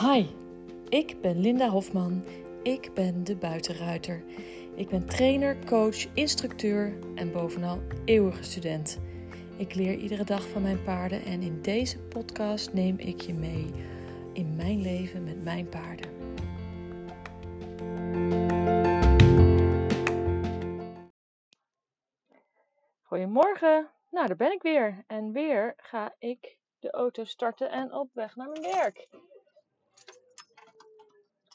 Hi, ik ben Linda Hofman. Ik ben de buitenruiter. Ik ben trainer, coach, instructeur en bovenal eeuwige student. Ik leer iedere dag van mijn paarden en in deze podcast neem ik je mee in mijn leven met mijn paarden. Goedemorgen, nou daar ben ik weer. En weer ga ik de auto starten en op weg naar mijn werk.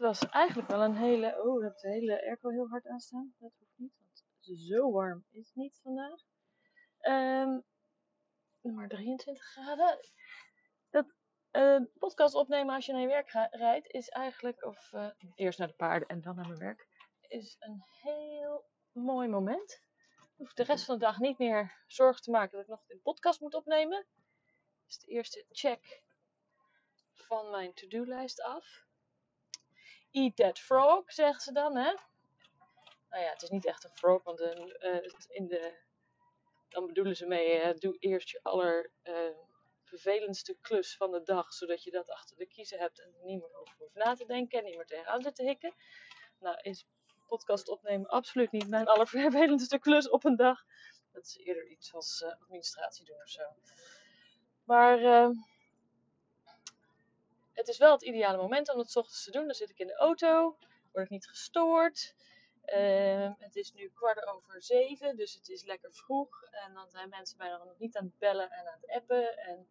Was eigenlijk wel een hele. Oh, dat de hele airco heel hard aanstaan. Dat hoeft niet, want zo warm is het niet vandaag. Um, maar 23 graden. Dat uh, podcast opnemen als je naar je werk rijdt is eigenlijk, of uh, eerst naar de paarden en dan naar mijn werk, is een heel mooi moment. Ik hoef de rest van de dag niet meer zorgen te maken dat ik nog een podcast moet opnemen. Is de eerste check van mijn to-do-lijst af. Eat that frog, zeggen ze dan, hè? Nou ja, het is niet echt een frog, want een, uh, in de, dan bedoelen ze mee, doe eerst je aller uh, vervelendste klus van de dag, zodat je dat achter de kiezen hebt en niet meer over hoeft na te denken en niet meer tegenaan zit te hikken. Nou, is podcast opnemen absoluut niet mijn allervervelendste klus op een dag. Dat is eerder iets als administratie doen of zo. Maar het is wel het ideale moment om het ochtends te doen. Dan zit ik in de auto, word ik niet gestoord. Uh, het is nu kwart over zeven, dus het is lekker vroeg. En dan zijn mensen bijna nog niet aan het bellen en aan het appen. En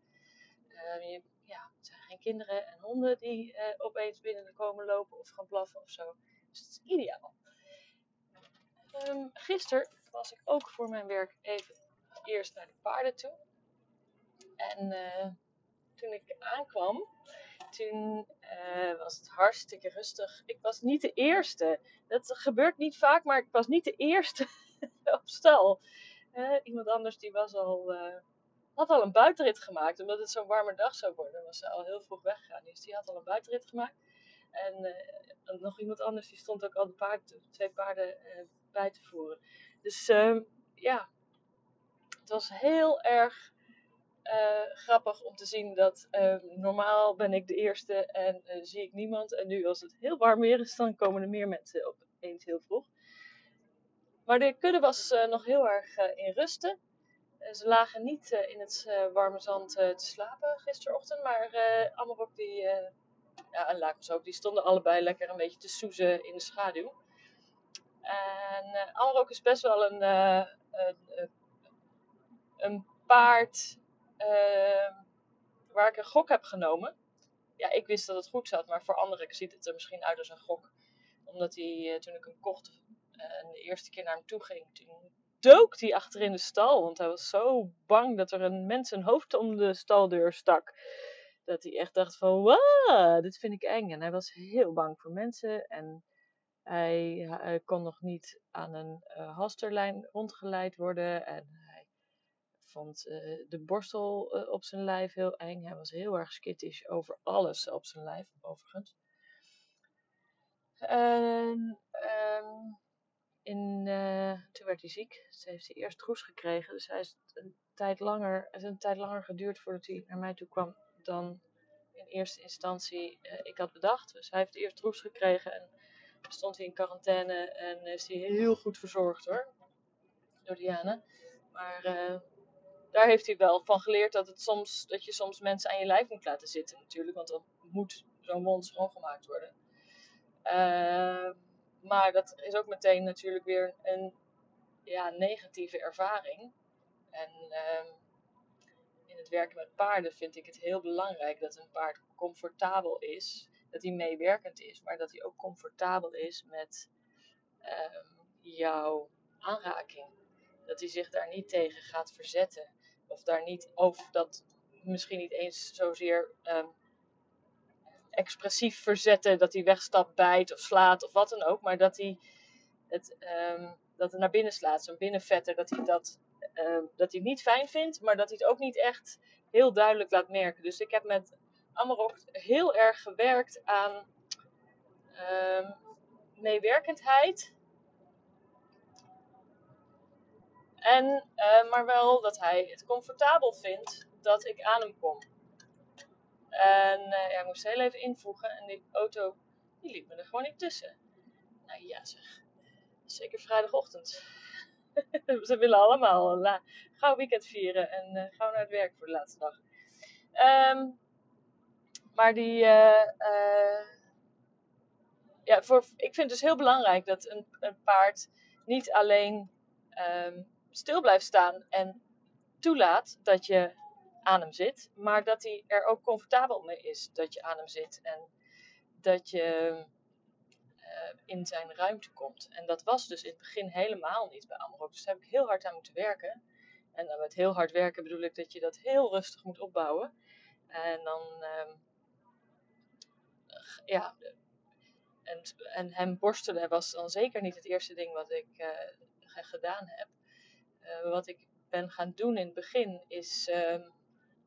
uh, je, ja, het zijn geen kinderen en honden die uh, opeens binnen komen lopen of gaan blaffen of zo. Dus het is ideaal. Um, gisteren was ik ook voor mijn werk even eerst naar de paarden toe. En eh, toen ik aankwam, toen uh, was het hartstikke rustig. Ik was niet de eerste. Dat gebeurt niet vaak, maar ik was niet de eerste op stal. Uh, iemand anders die was al, uh, had al een buitenrit gemaakt. Omdat het zo'n warme dag zou worden, was ze al heel vroeg weggegaan. Dus die had al een buitenrit gemaakt. En nog iemand anders die stond ook al de paard, twee paarden bij te voeren. Dus ehm, ja, het was heel erg uh, grappig om te zien dat uh, normaal ben ik de eerste en uh, zie ik niemand. En nu als het heel warm weer is, dan komen er meer mensen opeens heel vroeg. Maar de kudde was nog heel erg in rusten. ze lagen niet in het warme zand te slapen gisterochtend, maar Amarok die, ja, en Lakos ook, die stonden allebei lekker een beetje te soezen in de schaduw. En Amarok is best wel een, een, een paard uh, waar ik een gok heb genomen. Ja, ik wist dat het goed zat, maar voor anderen ziet het er misschien uit als een gok. Omdat hij, uh, toen ik hem kocht en uh, de eerste keer naar hem toe ging, toen dook hij achter in de stal. Want hij was zo bang dat er een mens een hoofd om de staldeur stak. Dat hij echt dacht van, wow, dit vind ik eng. En hij was heel bang voor mensen. En hij, kon nog niet aan een uh, halsterlijn rondgeleid worden. En vond uh, de borstel uh, op zijn lijf heel eng. Hij was heel erg skittisch over alles op zijn lijf, overigens. En um, in, uh, toen werd hij ziek. Dus heeft hij eerst roes gekregen. Dus hij is een tijd langer, het is een tijd langer geduurd voordat hij naar mij toe kwam dan in eerste instantie ik had bedacht. Dus hij heeft eerst roes gekregen en stond hij in quarantaine en is hij heel goed verzorgd hoor. Door Diana. Maar daar heeft hij wel van geleerd dat, het soms, dat je soms mensen aan je lijf moet laten zitten natuurlijk. Want dan moet zo'n mond schoongemaakt worden. Uh, maar dat is ook meteen natuurlijk weer een ja, negatieve ervaring. En uh, in het werken met paarden vind ik het heel belangrijk dat een paard comfortabel is. Dat hij meewerkend is, maar dat hij ook comfortabel is met uh, jouw aanraking. Dat hij zich daar niet tegen gaat verzetten of daar niet over dat misschien niet eens zozeer um, expressief verzetten dat hij wegstapt, bijt of slaat of wat dan ook, maar dat hij het, um, dat het naar binnen slaat, zo'n binnenvetter, dat hij dat, um, dat hij het niet fijn vindt, maar dat hij het ook niet echt heel duidelijk laat merken. Dus ik heb met Amarok heel erg gewerkt aan meewerkendheid En, uh, maar wel dat hij het comfortabel vindt dat ik aan hem kom. En uh, ja, ik moest heel even invoegen en die auto die liep me er gewoon niet tussen. Nou ja zeg, zeker vrijdagochtend. Ze willen allemaal la, gauw weekend vieren en uh, gauw naar het werk voor de laatste dag. Um, maar die, ja, voor, ik vind het dus heel belangrijk dat een, paard niet alleen um, stil blijft staan en toelaat dat je aan hem zit, maar dat hij er ook comfortabel mee is dat je aan hem zit en dat je uh, in zijn ruimte komt. En dat was dus in het begin helemaal niet bij Amrock. Dus daar heb ik heel hard aan moeten werken. En met heel hard werken bedoel ik dat je dat heel rustig moet opbouwen. En dan, uh, ja, en, en hem borstelen was dan zeker niet het eerste ding wat ik uh, gedaan heb. Uh, wat ik ben gaan doen in het begin is uh,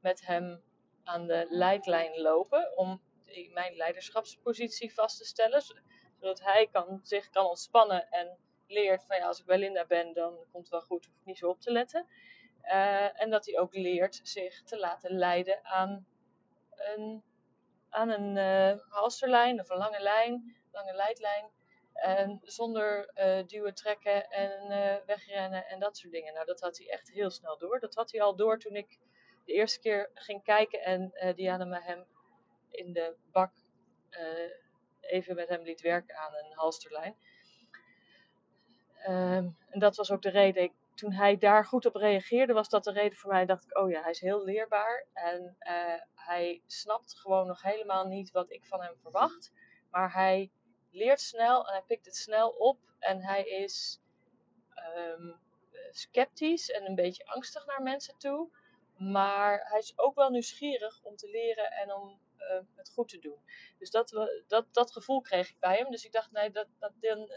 met hem aan de leidlijn lopen om mijn leiderschapspositie vast te stellen. Zodat hij kan, zich kan ontspannen en leert van ja, als ik bij Linda ben, dan komt het wel goed, hoef ik niet zo op te letten. Uh, en dat hij ook leert zich te laten leiden aan een, aan een uh, halsterlijn of een lange lijn, lange leidlijn. En zonder uh, duwen, trekken en uh, wegrennen en dat soort dingen. Nou, dat had hij echt heel snel door. Dat had hij al door toen ik de eerste keer ging kijken en uh, Diana me hem in de bak even met hem liet werken aan een halsterlijn. Um, en dat was ook de reden. Toen hij daar goed op reageerde, was dat de reden voor mij. Dacht ik, oh ja, hij is heel leerbaar. En hij snapt gewoon nog helemaal niet wat ik van hem verwacht. Maar hij leert snel en hij pikt het snel op. En hij is um, sceptisch en een beetje angstig naar mensen toe. Maar hij is ook wel nieuwsgierig om te leren en om uh, het goed te doen. Dus dat, dat, dat gevoel kreeg ik bij hem. Dus ik dacht, nee, dat, dat, dan,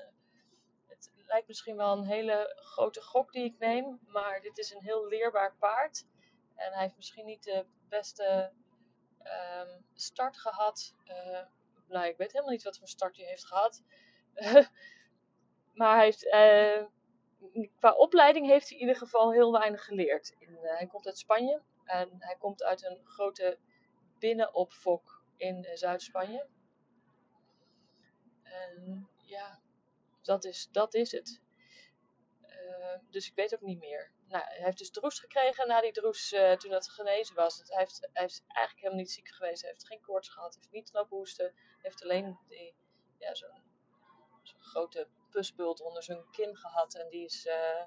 het lijkt misschien wel een hele grote gok die ik neem. Maar dit is een heel leerbaar paard. En hij heeft misschien niet de beste um, start gehad. Uh, nou, ik weet helemaal niet wat voor start hij heeft gehad. maar hij heeft, uh, qua opleiding heeft hij in ieder geval heel weinig geleerd. Uh, hij komt uit Spanje en hij komt uit een grote binnenopfok in Zuid-Spanje. En ja, dat is, dat is het. Uh, dus ik weet ook niet meer. Nou, hij heeft dus droes gekregen na die droes uh, toen dat genezen was. Hij heeft, hij heeft eigenlijk helemaal niet ziek geweest. Hij heeft geen koorts gehad, heeft niet lopen hoesten. heeft alleen die, ja, zo'n zo grote pusbult onder zijn kin gehad. En die is uh,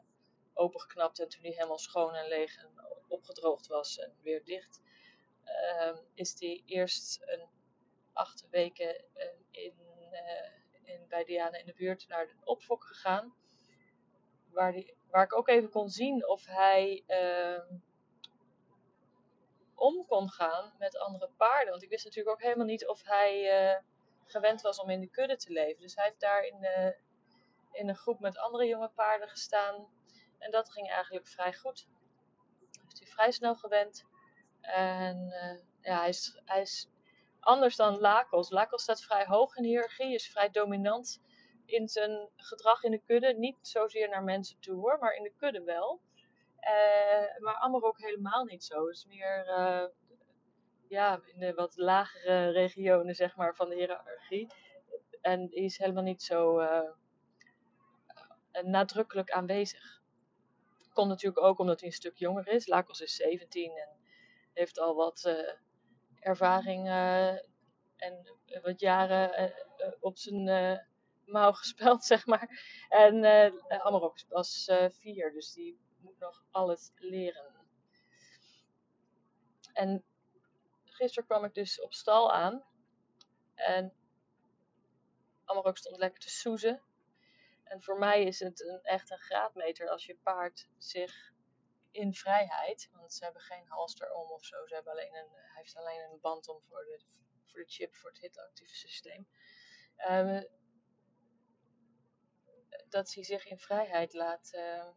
opengeknapt. En toen hij helemaal schoon en leeg en opgedroogd was en weer dicht, uh, is hij eerst een acht weken in, in, bij Diana in de buurt naar de opfok gegaan. Waar, waar ik ook even kon zien of hij om kon gaan met andere paarden. Want ik wist natuurlijk ook helemaal niet of hij uh, gewend was om in de kudde te leven. Dus hij heeft daar in, in een groep met andere jonge paarden gestaan. En dat ging eigenlijk vrij goed. Heeft hij vrij snel gewend. En uh, ja, hij is, hij is anders dan Lakos. Lakos staat vrij hoog in de hiërarchie, is vrij dominant in zijn gedrag in de kudde. Niet zozeer naar mensen toe hoor, maar in de kudde wel. Uh, maar Amber ook helemaal niet zo. Het is meer uh, ja, in de wat lagere regionen zeg maar, van de hiërarchie. En die is helemaal niet zo uh, nadrukkelijk aanwezig. Komt natuurlijk ook omdat hij een stuk jonger is. Lakos is 17 en heeft al wat ervaring en wat jaren op zijn mouw gespeld, zeg maar. En uh, Amarok was uh, vier, dus die moet nog alles leren. En gisteren kwam ik dus op stal aan. En Amarok stond lekker te soezen. En voor mij is het een, echt een graadmeter als je paard zich in vrijheid, want ze hebben geen halster om of zo, ze hebben alleen een, hij heeft alleen een band om voor de, voor de chip, voor het hitactieve systeem. Um, dat hij zich in vrijheid laat uh,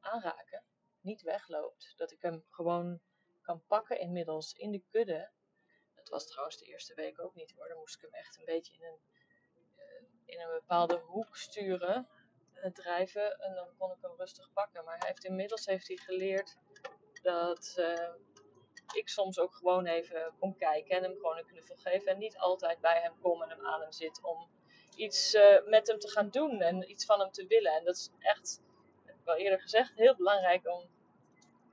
aanraken, niet wegloopt. Dat ik hem gewoon kan pakken inmiddels in de kudde. Dat was trouwens de eerste week ook niet hoor. Dan moest ik hem echt een beetje in een, uh, in een bepaalde hoek sturen, uh, drijven. En dan kon ik hem rustig pakken. Maar hij heeft inmiddels heeft hij geleerd dat, ik soms ook gewoon even kom kijken en hem gewoon een knuffel geef. En niet altijd bij hem kom en hem aan hem zit om iets uh, met hem te gaan doen en iets van hem te willen. En dat is echt, wel eerder gezegd, heel belangrijk om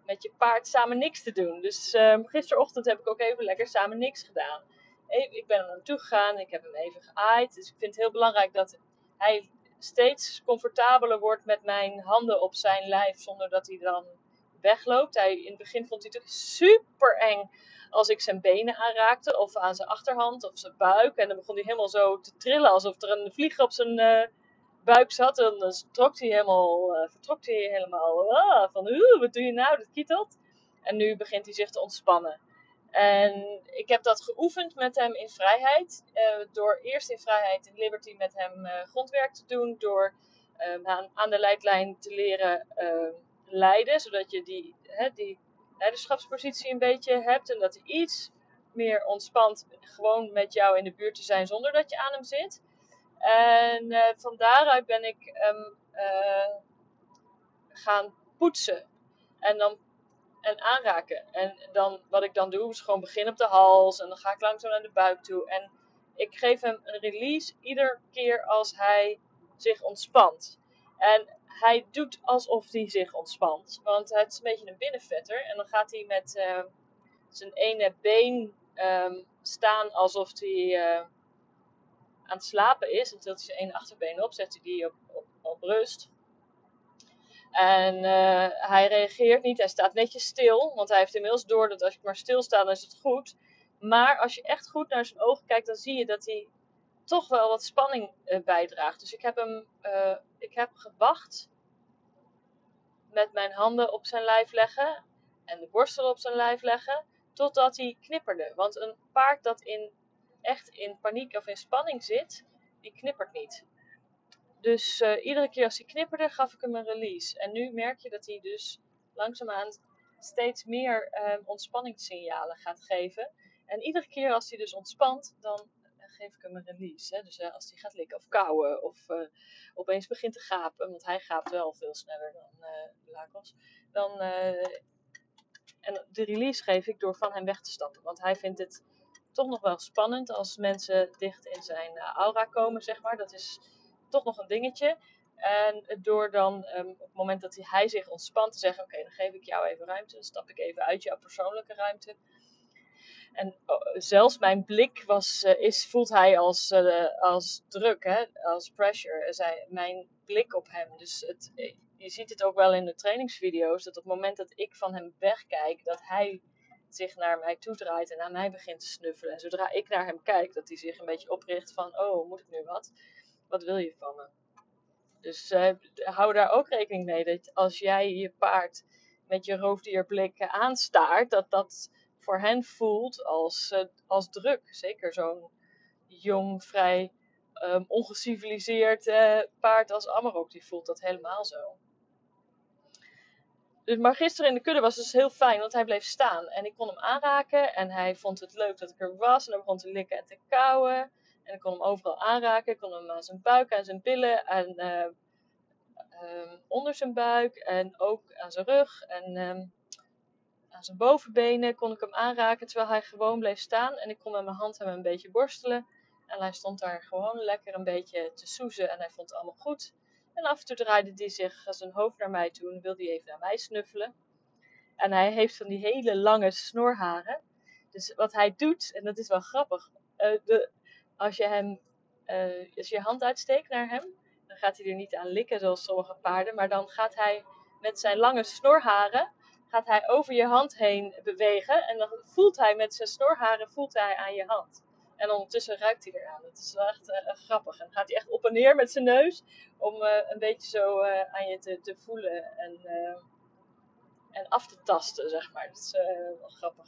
met je paard samen niks te doen. Dus uh, gisterochtend heb ik ook even lekker samen niks gedaan. Ik ben er naartoe gegaan, ik heb hem even geaaid. Dus ik vind het heel belangrijk dat hij steeds comfortabeler wordt met mijn handen op zijn lijf, zonder dat hij dan wegloopt. Hij, in het begin vond hij het super eng als ik zijn benen aanraakte, of aan zijn achterhand, of zijn buik. En dan begon hij helemaal zo te trillen, alsof er een vlieg op zijn uh, buik zat. En dan trok hij helemaal, uh, vertrok hij helemaal uh, van, wat doe je nou, dat kietelt. En nu begint hij zich te ontspannen. En ik heb dat geoefend met hem in vrijheid. Uh, door eerst in vrijheid in Liberty met hem grondwerk te doen. Door aan, de leidlijn te leren leiden. Zodat je die, hè, die leiderschapspositie een beetje hebt. En dat hij iets meer ontspant gewoon met jou in de buurt te zijn zonder dat je aan hem zit. En uh, van daaruit ben ik um, gaan poetsen. En dan en aanraken. En dan, wat ik dan doe, is gewoon beginnen op de hals. En dan ga ik langzaam naar de buik toe. En ik geef hem een release iedere keer als hij zich ontspant. En hij doet alsof hij zich ontspant. Want het is een beetje een binnenvetter. En dan gaat hij met uh, zijn ene been um, staan alsof hij uh, aan het slapen is. Dan tilt hij zijn ene achterbeen op, zet hij die op, op, rust. En uh, hij reageert niet, hij staat netjes stil, want hij heeft inmiddels door dat als je maar stilstaat, dan is het goed. Maar als je echt goed naar zijn ogen kijkt, dan zie je dat hij toch wel wat spanning uh, bijdraagt. Dus ik heb hem, uh, ik heb gewacht met mijn handen op zijn lijf leggen en de borstel op zijn lijf leggen, totdat hij knipperde. Want een paard dat in, echt in paniek of in spanning zit, die knippert niet. Dus uh, iedere keer als hij knipperde, gaf ik hem een release. En nu merk je dat hij dus langzaamaan steeds meer um, ontspanningssignalen gaat geven. En iedere keer als hij dus ontspant, dan geef ik hem een release. Hè? Dus uh, als hij gaat likken of kauwen of uh, opeens begint te gapen, want hij gaapt wel veel sneller dan uh, Lacos. Dan, en de release geef ik door van hem weg te stappen. Want hij vindt het toch nog wel spannend als mensen dicht in zijn aura komen, zeg maar. Dat is toch nog een dingetje. En door dan um, op het moment dat hij zich ontspant te zeggen: Oké, dan geef ik jou even ruimte. Dan stap ik even uit jouw persoonlijke ruimte. En oh, zelfs mijn blik was, uh, is, voelt hij als, uh, als druk, hè? als pressure. Zij, mijn blik op hem. Dus het, je ziet het ook wel in de trainingsvideo's. Dat op het moment dat ik van hem wegkijk, dat hij zich naar mij toe draait en aan mij begint te snuffelen. En zodra ik naar hem kijk, dat hij zich een beetje opricht van: Oh, moet ik nu wat? wat wil je van me? Dus uh, hou daar ook rekening mee dat als jij je paard met je roofdierblik aanstaart, dat dat voor hen voelt als, uh, als druk. Zeker zo'n jong, vrij um, ongeciviliseerd uh, paard als Amarok, die voelt dat helemaal zo. Dus, maar gisteren in de kudde was dus heel fijn, want hij bleef staan. En ik kon hem aanraken en hij vond het leuk dat ik er was. En hij begon te likken en te kauwen. En ik kon hem overal aanraken. Ik kon hem aan zijn buik, aan zijn billen en uh, um, onder zijn buik. En ook aan zijn rug en um, zijn bovenbenen kon ik hem aanraken. Terwijl hij gewoon bleef staan. En ik kon met mijn hand hem een beetje borstelen. En hij stond daar gewoon lekker een beetje te soezen. En hij vond het allemaal goed. En af en toe draaide hij zich zijn hoofd naar mij toe en wilde hij even naar mij snuffelen. En hij heeft van die hele lange snorharen. Dus wat hij doet, en dat is wel grappig. Uh, de, als je hem, uh, als je je hand uitsteekt naar hem, dan gaat hij er niet aan likken zoals sommige paarden, maar dan gaat hij met zijn lange snorharen, gaat hij over je hand heen bewegen en dan voelt hij met zijn snorharen voelt hij aan je hand. En ondertussen ruikt hij eraan. Dat is wel echt uh, grappig. En dan gaat hij echt op en neer met zijn neus om uh, een beetje zo aan je te, te voelen en, en af te tasten, zeg maar. Dat is wel grappig.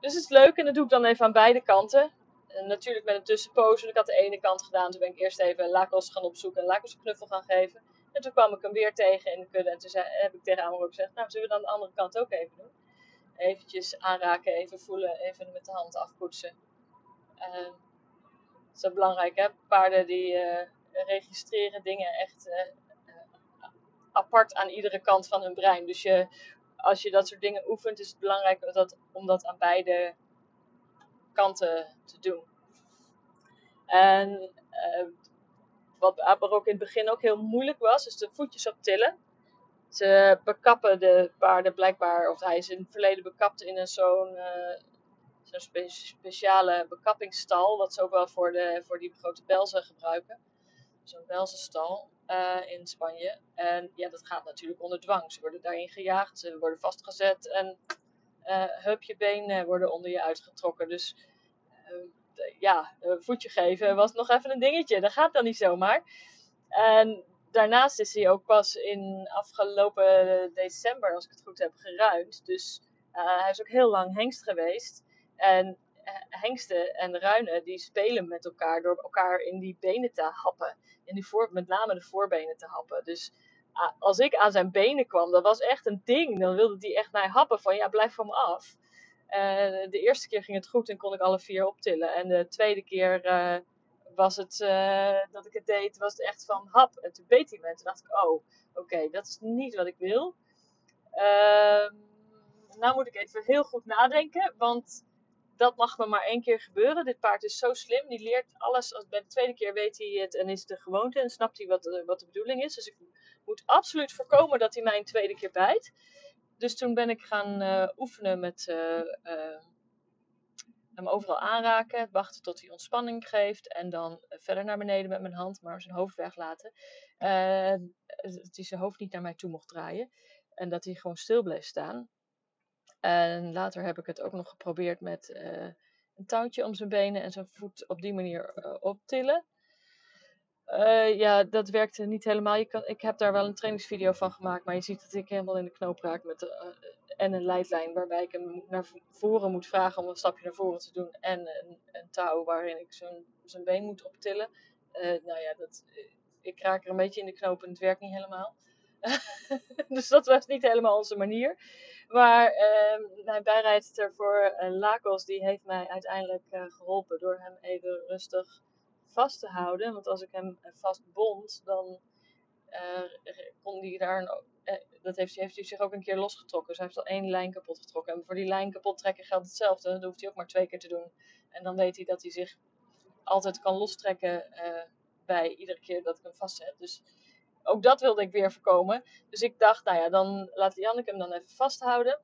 Dus het is leuk en dat doe ik dan even aan beide kanten. En natuurlijk met een tussenpoos. Ik had de ene kant gedaan. Toen ben ik eerst even Lakos gaan opzoeken en Lakos een knuffel gaan geven. En toen kwam ik hem weer tegen in de kudde. En toen zei, heb ik tegen Amaro gezegd, nou zullen we dan de andere kant ook even doen. Eventjes aanraken, even voelen, even met de hand afpoetsen. Uh, dat is belangrijk hè. Paarden die uh, registreren dingen echt uh, apart aan iedere kant van hun brein. Dus je als je dat soort dingen oefent, is het belangrijk dat, om dat aan beide kanten te doen. En wat aber ook in het begin ook heel moeilijk was, is de voetjes optillen. Ze bekappen de paarden blijkbaar, of hij is in het verleden bekapt in zo'n uh, zo'n speciale bekappingstal, wat ze ook wel voor, de, voor die grote belzen gebruiken. Zo'n belzenstal uh, in Spanje. En ja, dat gaat natuurlijk onder dwang. Ze worden daarin gejaagd, ze worden vastgezet en uh, worden onder je uitgetrokken. Dus ja, een voetje geven was nog even een dingetje. Dat gaat dan niet zomaar. En daarnaast is hij ook pas in afgelopen december, als ik het goed heb, geruimd. Dus uh, hij is ook heel lang hengst geweest. En uh, hengsten en ruinen die spelen met elkaar door elkaar in die benen te happen. In die voor, met name de voorbenen te happen. Dus uh, als ik aan zijn benen kwam, dat was echt een ding. Dan wilde hij echt mij happen van ja, blijf van me af. Uh, de eerste keer ging het goed en kon ik alle vier optillen. En de tweede keer uh, was het uh, dat ik het deed, was het echt van hap. En toen beet hij me. En toen dacht ik, oh, oké, dat is niet wat ik wil. Ehm, nou moet ik even heel goed nadenken, want dat mag me maar één keer gebeuren. Dit paard is zo slim, die leert alles. Als, bij de tweede keer weet hij het en is het de gewoonte en snapt hij wat, wat de bedoeling is. Dus ik moet absoluut voorkomen dat hij mij een tweede keer bijt dus toen ben ik gaan uh, oefenen met uh, uh, hem overal aanraken, wachten tot hij ontspanning geeft en dan verder naar beneden met mijn hand, maar zijn hoofd weglaten. dat hij zijn hoofd niet naar mij toe mocht draaien en dat hij gewoon stil bleef staan. En later heb ik het ook nog geprobeerd met een touwtje om zijn benen en zijn voet op die manier optillen. Uh, ja, dat werkte niet helemaal. Ik heb daar wel een trainingsvideo van gemaakt, maar je ziet dat ik helemaal in de knoop raak met uh, en een leidlijn waarbij ik hem naar voren moet vragen om een stapje naar voren te doen en een, een touw waarin ik zijn been moet optillen. Uh, nou ja, dat, ik raak er een beetje in de knoop en het werkt niet helemaal. dus dat was niet helemaal onze manier. Maar uh, mijn bijrijdster voor Lakos, die heeft mij uiteindelijk geholpen door hem even rustig vast te houden. Want als ik hem vast bond, dan uh, kon hij daar een, uh, dat heeft, heeft hij zich ook een keer losgetrokken. Dus hij heeft al één lijn kapot getrokken. En voor die lijn kapot trekken geldt hetzelfde. Dat hoeft hij ook maar twee keer te doen. En dan weet hij dat hij zich altijd kan lostrekken uh, bij iedere keer dat ik hem vastzet. Dus ook dat wilde ik weer voorkomen. Dus ik dacht, nou ja, dan laat Janneke hem dan even vasthouden.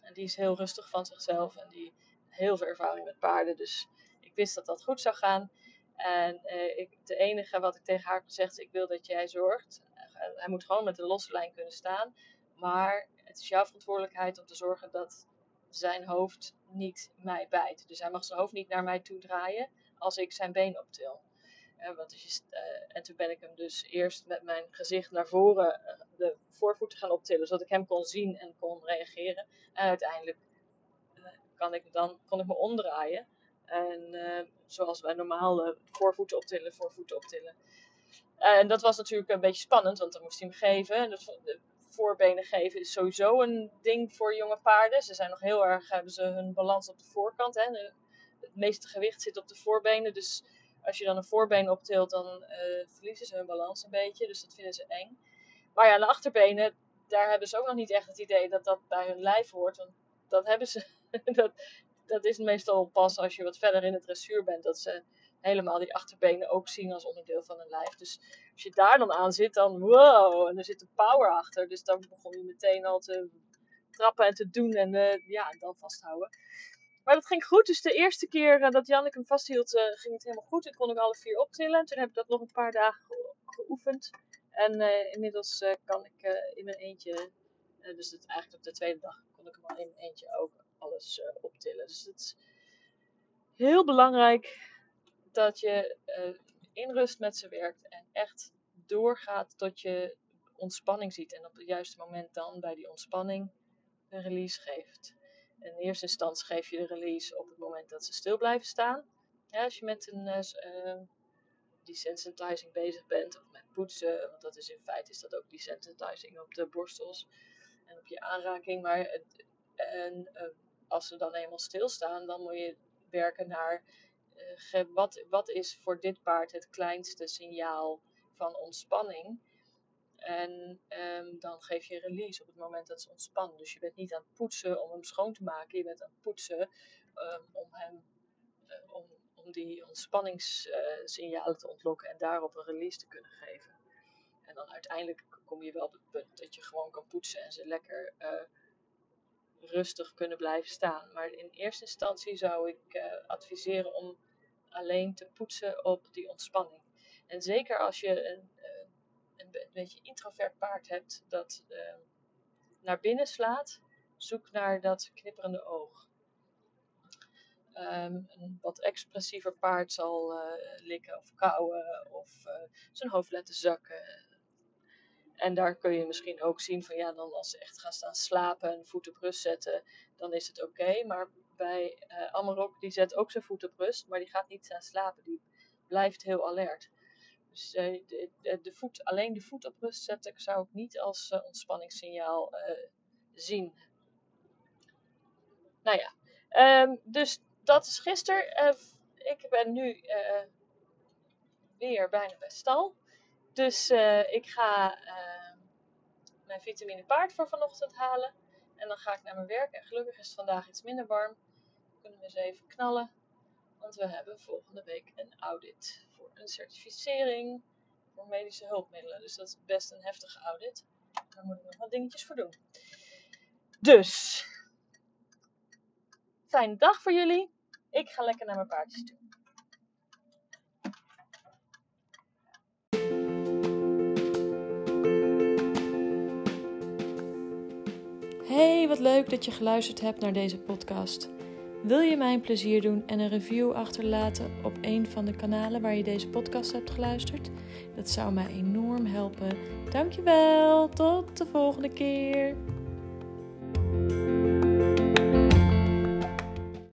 En die is heel rustig van zichzelf en die heeft heel veel ervaring met paarden. Dus ik wist dat dat goed zou gaan. En uh, ik, het enige wat ik tegen haar heb gezegd is: ik wil dat jij zorgt. Uh, hij moet gewoon met een losse lijn kunnen staan. Maar het is jouw verantwoordelijkheid om te zorgen dat zijn hoofd niet mij bijt. Dus hij mag zijn hoofd niet naar mij toe draaien als ik zijn been optil. Je, en toen ben ik hem dus eerst met mijn gezicht naar voren de voorvoeten gaan optillen, zodat ik hem kon zien en kon reageren. En uiteindelijk kan ik dan, kon ik me omdraaien. En uh, zoals wij normaal uh, voorvoeten optillen, voorvoeten optillen. Uh, en dat was natuurlijk een beetje spannend, want dan moest hij hem geven. En de voorbenen geven is sowieso een ding voor jonge paarden. Ze zijn nog heel erg, hebben ze hun balans op de voorkant. Hè? het meeste gewicht zit op de voorbenen. Dus als je dan een voorbeen optilt, dan verliezen ze hun balans een beetje. Dus dat vinden ze eng. Maar ja, de achterbenen, daar hebben ze ook nog niet echt het idee dat dat bij hun lijf hoort. Want dat hebben ze. dat, dat is meestal pas als je wat verder in het dressuur bent, dat ze helemaal die achterbenen ook zien als onderdeel van een lijf. Dus als je daar dan aan zit, dan wow, en er zit een power achter. Dus dan begon je meteen al te trappen en te doen en uh, ja, dan vasthouden. Maar dat ging goed. Dus de eerste keer uh, dat Janneke hem vasthield, uh, ging het helemaal goed. Ik kon ik alle vier optillen. Toen heb ik dat nog een paar dagen ge geoefend. En inmiddels kan ik in mijn eentje, dus het, eigenlijk op de tweede dag, kon ik hem al in mijn eentje ook alles uh, optillen. Dus het is heel belangrijk dat je uh, in rust met ze werkt en echt doorgaat tot je ontspanning ziet. En op het juiste moment dan bij die ontspanning een release geeft. In eerste instantie geef je de release op het moment dat ze stil blijven staan. Ja, als je met een uh, desensitizing bezig bent of met poetsen, want dat is in feite is dat ook desensitizing op de borstels en op je aanraking. Maar en, uh, als ze dan eenmaal stilstaan, dan moet je werken naar uh, wat, wat is voor dit paard het kleinste signaal van ontspanning. En ehm, dan geef je release op het moment dat ze ontspannen. Dus je bent niet aan het poetsen om hem schoon te maken. Je bent aan het poetsen ehm, om, hem, uh, om, om die ontspanningssignalen te ontlokken en daarop een release te kunnen geven. En dan uiteindelijk kom je wel op het punt dat je gewoon kan poetsen en ze lekker uh, rustig kunnen blijven staan. Maar in eerste instantie zou ik uh, adviseren om alleen te poetsen op die ontspanning. En zeker als je een, uh, een, beetje introvert paard hebt dat ehm, naar binnen slaat, zoek naar dat knipperende oog. Um, een wat expressiever paard zal uh, likken of kauwen of zijn hoofd laten zakken. En daar kun je misschien ook zien van ja, dan als ze echt gaan staan slapen en voet op rust zetten, dan is het oké. Maar bij uh, Amarok, die zet ook zijn voet op rust, maar die gaat niet staan slapen. Die blijft heel alert. Dus uh, de, de, voet, alleen de voet op rust zetten zou ik niet als uh, ontspanningssignaal zien. Nou ja, um, dus dat is gisteren. ik ben nu weer bijna bij stal. Dus uh, ik ga uh, mijn vitamine paard voor vanochtend halen. En dan ga ik naar mijn werk. En gelukkig is het vandaag iets minder warm. Kunnen we eens even knallen. Want we hebben volgende week een audit voor een certificering voor medische hulpmiddelen. Dus dat is best een heftige audit. Daar moet ik nog wat dingetjes voor doen. Dus, fijne dag voor jullie. Ik ga lekker naar mijn paardjes toe. Hey, wat leuk dat je geluisterd hebt naar deze podcast. Wil je mij een plezier doen en een review achterlaten op een van de kanalen waar je deze podcast hebt geluisterd? Dat zou mij enorm helpen. Dankjewel, tot de volgende keer.